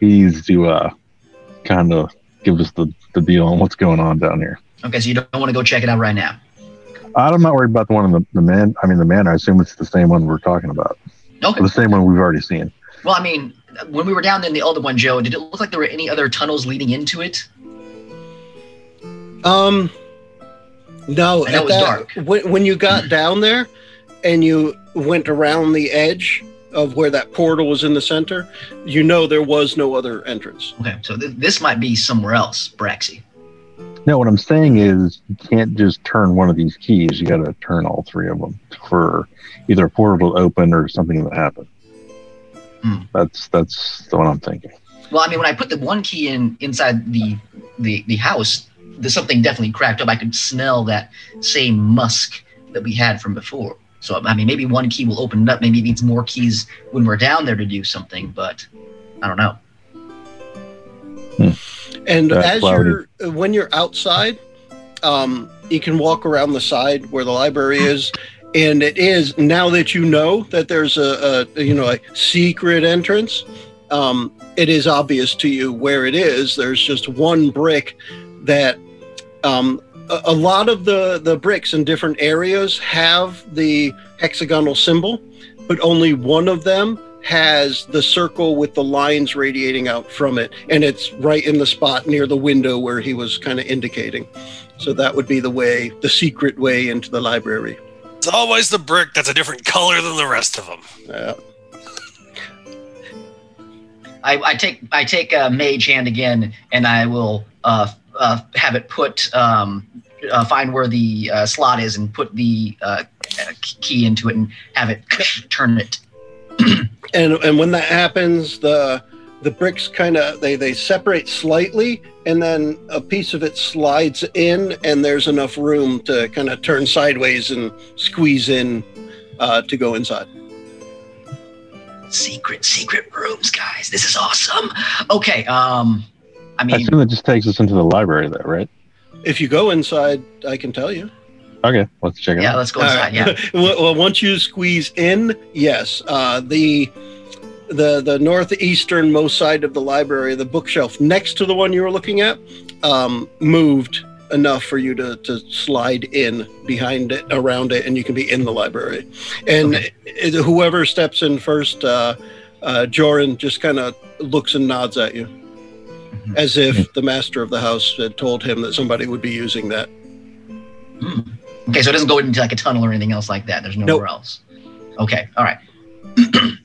he's to uh, kind of give us the the deal on what's going on down here. Okay. So you don't want to go check it out right now. I'm not worried about the one in the, the man. I mean, the man. I assume it's the same one we're talking about. Okay. The same one we've already seen. Well, I mean, when we were down there in the other one, Joe, did it look like there were any other tunnels leading into it? Um, no, I know at it was that- dark. When, when you got down there and you went around the edge of where that portal was in the center, you know there was no other entrance. Okay, so th- this might be somewhere else, Braxy. No, what I'm saying is you can't just turn one of these keys. You got to turn all three of them for either a portal to open or something to happen. Hmm. That's that's the one I'm thinking. Well, I mean, when I put the one key in inside the the, the house, there's something definitely cracked up. I could smell that same musk that we had from before. So, I mean, maybe one key will open it up. Maybe it needs more keys when we're down there to do something, but I don't know. And That's as cloudy. you're when you're outside, um, you can walk around the side where the library is, and it is now that you know that there's a, a you know a secret entrance. Um, it is obvious to you where it is. There's just one brick that um, a, a lot of the the bricks in different areas have the hexagonal symbol, but only one of them has the circle with the lines radiating out from it and it's right in the spot near the window where he was kind of indicating so that would be the way the secret way into the library It's always the brick that's a different color than the rest of them. uh, I, I take I take a mage hand again, and I will uh, uh, have it put um, uh, find where the uh, slot is and put the uh, key into it and have it turn it. and and when that happens the the bricks kind of they they separate slightly and then a piece of it slides in and there's enough room to kind of turn sideways and squeeze in uh, to go inside Secret, secret rooms, guys. This is awesome. Okay. Um, I mean, I mean, assume that just takes us into the library, though, right? if you go inside i can tell you Okay, let's check it yeah. out. Yeah, let's go inside. right. Yeah. well, well, once you squeeze in, yes, uh, the the the northeastern most side of the library, the bookshelf next to the one you were looking at, um, moved enough for you to to slide in behind it, around it, and you can be in the library. And Okay. it, whoever steps in first, uh, uh, Joran just kind of looks and nods at you, Mhm. as if the master of the house had told him that somebody would be using that. Hmm. Okay, so it doesn't go into like a tunnel or anything else like that. There's nowhere else. Okay, all right.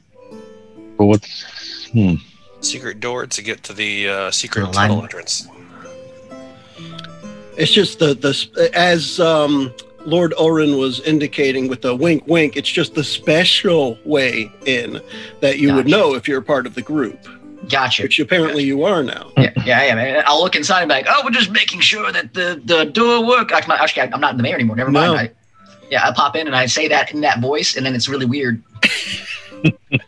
But what's hmm. Secret door to get to the uh, secret The tunnel entrance. It's just the the as um, Lord Oren was indicating with the wink wink. It's just the special way in that you would know if you're a part of the group, Gotcha. which apparently you are now. Yeah, yeah, yeah. Man. I'll look inside and be like, oh, we're just making sure that the, the door work. Actually, actually, I'm not in the mayor anymore. Never mind. No. I, yeah, I pop in and I say that in that voice, and then it's really weird.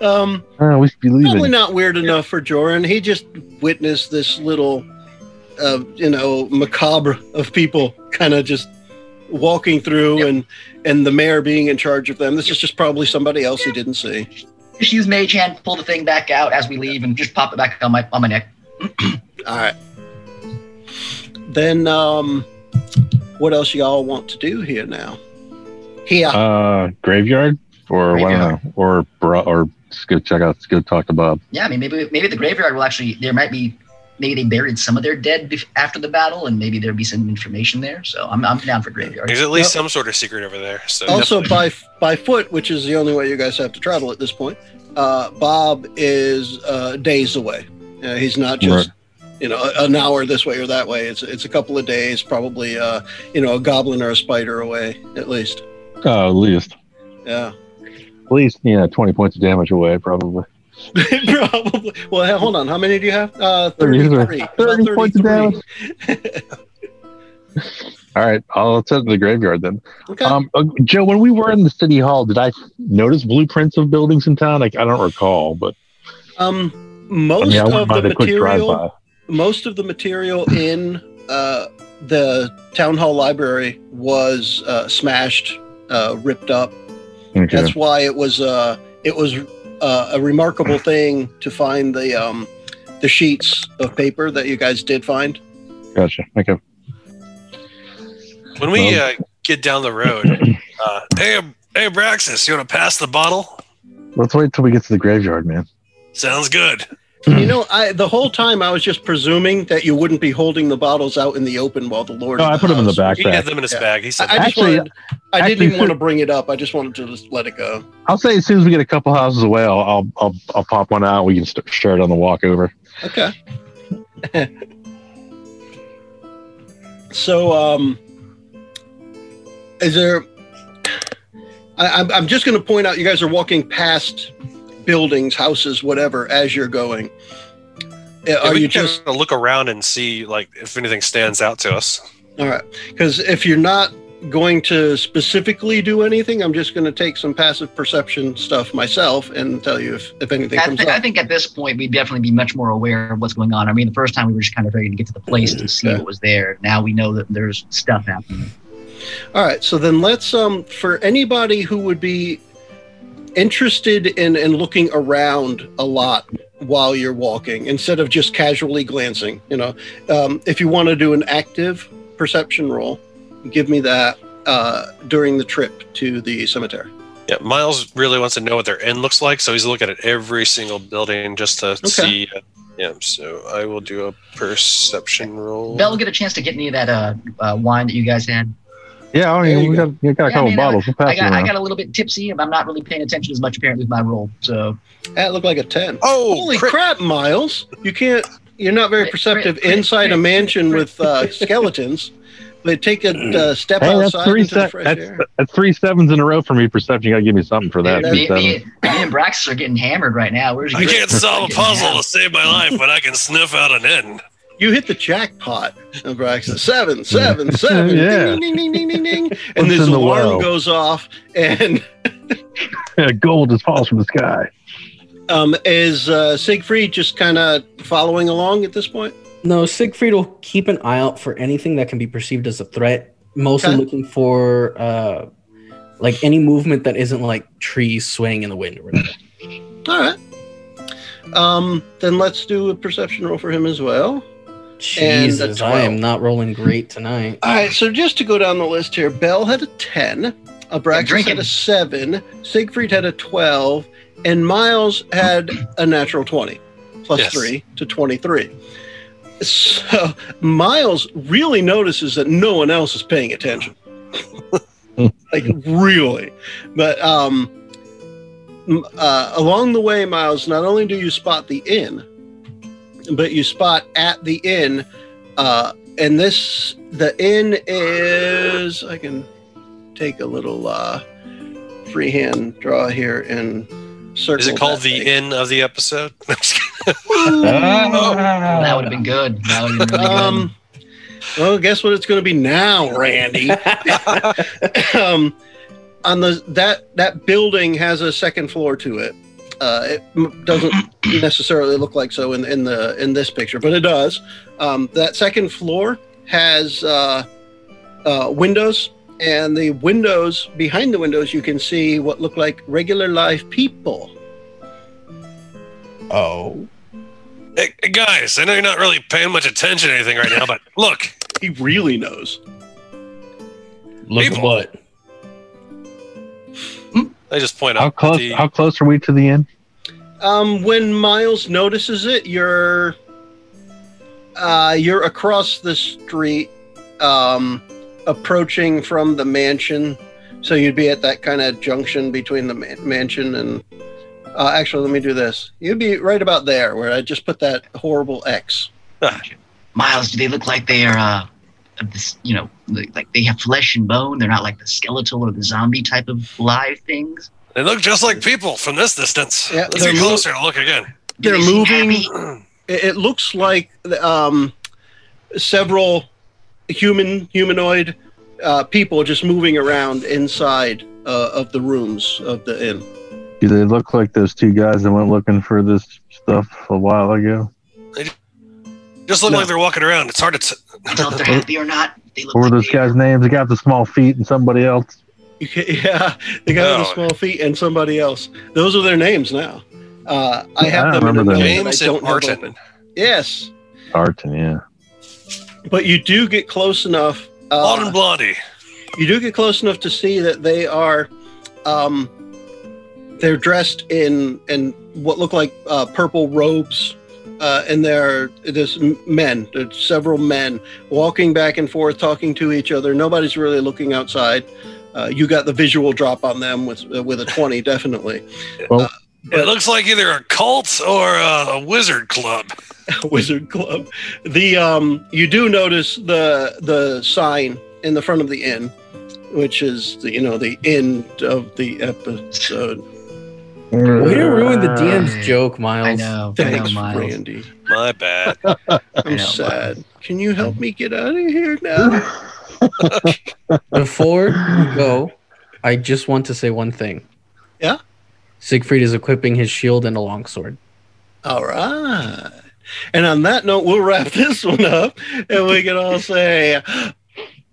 um, Oh, we should be probably not weird enough for Joran. He just witnessed this little, uh, you know, macabre of people kind of just walking through, Yep. and and the mayor being in charge of them. This is just probably somebody else he didn't see. Just use mage hand, pull the thing back out as we leave, and just pop it back on my on my neck. All right. Then, um, what else y'all want to do here now? Here. Uh, graveyard or I don't know, or bro, or just go check out. Let's go talk to Bob. Yeah, I mean, maybe maybe the graveyard will actually there might be maybe they buried some of their dead bef- after the battle, and maybe there'd be some information there. So I'm I'm down for graveyard. There's at least Yep. some sort of secret over there. So also, definitely- by by foot, which is the only way you guys have to travel at this point. Uh, Bob is uh, days away. Uh, he's not just you know an hour this way or that way. It's it's a couple of days, probably uh, you know a goblin or a spider away at least. Oh, at least, Yeah, at least, yeah, twenty points of damage away, probably. probably. Well, hold on. How many do you have? Uh, Thirty- thirty-three. About 30 points of 33. All right, I'll head to the graveyard then. Okay. Um, uh, Joe, when we were in the city hall, did I notice blueprints of buildings in town? Like I don't recall, but Um, I most mean, I of the the quick drive material, most of the material in uh, the town hall library was uh, smashed, uh, ripped up. Okay. That's why it was uh, it was uh, a remarkable thing to find the um, the sheets of paper that you guys did find. Gotcha. Okay. when we well- uh, get down the road, uh, hey, hey, Braxis, you want to pass the bottle? Let's wait till we get to the graveyard, man. Sounds good. You know, I the whole time I was just presuming that you wouldn't be holding the bottles out in the open while the Lord. No, I put them in the house- He had them in his Yeah. bag. He said, I, I just Actually- wanted. I didn't even want to bring it up. I just wanted to just let it go. I'll say as soon as we get a couple houses away, I'll I'll I'll, I'll pop one out. We can st- share it on the walk over. Okay. so, um, is there? I, I'm I'm just going to point out. You guys are walking past buildings, houses, whatever, as you're going. Uh, Yeah, Are you just kinda look around and see like if anything stands out to us? all right? Because if you're not going to specifically do anything, I'm just going to take some passive perception stuff myself and tell you if if anything I, comes thi- I think at this point we'd definitely be much more aware of what's going on. I mean, the first time we were just kind of ready to get to the place to see Okay. what was there. Now we know that there's stuff happening. All right, so then let's um for anybody who would be interested in in looking around a lot while you're walking instead of just casually glancing, you know, um, if you want to do an active perception roll, give me that uh, during the trip to the cemetery. Yeah, Miles really wants to know what their end looks like, so he's looking at every single building just to see. Uh, yeah, so I will do a perception roll. Bell, will get a chance to get any of that uh, uh, wine that you guys had. Yeah, I mean, you we go. got, we got a Yeah, I couple mean, bottles. We'll I got I got a little bit tipsy, and I'm not really paying attention as much apparently with my roll. So That looked like a ten. Oh, Holy crit- crap, Miles! You can't. You're not very Crit, perceptive crit, crit, inside a mansion crit, with uh, skeletons. But take a uh, step Hey, that's outside three. into the Se- fresh that's air. that's three sevens in a row for me. Perception. You got to give me something for that. me, Three me, me, me and Braxis are getting hammered right now. Where's I can't solve a puzzle to save my life, but I can sniff out an end. You hit the jackpot, Braxton. Seven, seven, seven. Yeah. Ding, ding, ding, ding, ding, ding. And this the alarm well? goes off. And Yeah, gold just falls from the sky. um, is uh, Siegfried just kind of following along at this point? No, Siegfried will keep an eye out for anything that can be perceived as a threat. Mostly Okay. looking for uh, like any movement that isn't like trees swaying in the wind or whatever. All right. Um, then let's do a perception roll for him as well. Jesus, I am not rolling great tonight. All right, so just to go down the list here, Bell had a 10, Abraxas drinking. had a 7, Siegfried had a 12, and Miles had a natural 20, plus Yes. 3 to 23. So Miles really notices that no one else is paying attention. like really. But um uh, along the way, Miles, not only do you spot the inn, but you spot at the inn, uh, and this the inn is I can take a little uh freehand draw here and circle. Is it called the thing. end of the episode? No, I'm just kidding. That would have been good. That would have been really Um, well, guess what it's going to be now, Randy. um, on the that that building has a second floor to it. Uh, it doesn't necessarily look like so in in the in this picture, but it does. Um, that second floor has uh, uh, windows, and the windows behind the windows you can see what look like regular live people. Oh. Hey, hey, guys, I know you're not really paying much attention to anything right now, but look, He really knows. Look People. what? I just point How out close? the, How close are we to the end? Um, when Miles notices it, you're uh, you're across the street, um, approaching from the mansion. So you'd be at that kind of junction between the man- mansion and. Uh, actually, let me do this. You'd be right about there, where I just put that horrible X. Miles, do they look like they are, uh, of this, you know, like like they have flesh and bone? They're not like the skeletal or the zombie type of live things. they look just like people from this distance. Yeah, Let's they're get mo- closer to look again. They're they moving. happy? It, it looks like um, several human humanoid uh, people just moving around inside uh, of the rooms of the inn. Do they look like those two guys that went looking for this stuff a while ago? Just look No. like they're walking around. It's hard to. T- You tell if they're happy or not. They look What were like those they- guys' names? They got the small feet and somebody else. Yeah, they got with No. the small feet and somebody else. Those are their names now. Uh, I have I them in a remember note that. that James I and don't have Arton. open. Yes, Arton, yeah. but you do get close enough. Blonde Uh, and Blondie. you do get close enough to see that they are um they're dressed in in what look like uh, purple robes uh, and there are there's men there's several men walking back and forth talking to each other. Nobody's really looking outside. Uh, you got the visual drop on them with uh, with a 20 definitely. Well, It looks like either a cult or a, a wizard club. wizard club. The um you do notice the the sign in the front of the inn which is the, you know the end of the episode Way to ruin the DM's joke, I Miles. know. I know, Thanks, Miles. Randy. My bad. I'm know, sad. Can you help me get out of here now? Before you go, I just want to say one thing. Yeah? Siegfried is equipping his shield and a longsword. All right. And on that note, we'll wrap this one up and we can all say,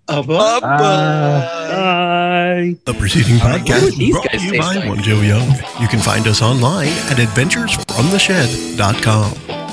Abba. Bye. The preceding podcast would these brought to you by like? One Joe Young. You can find us online at adventuresfromtheshed.com.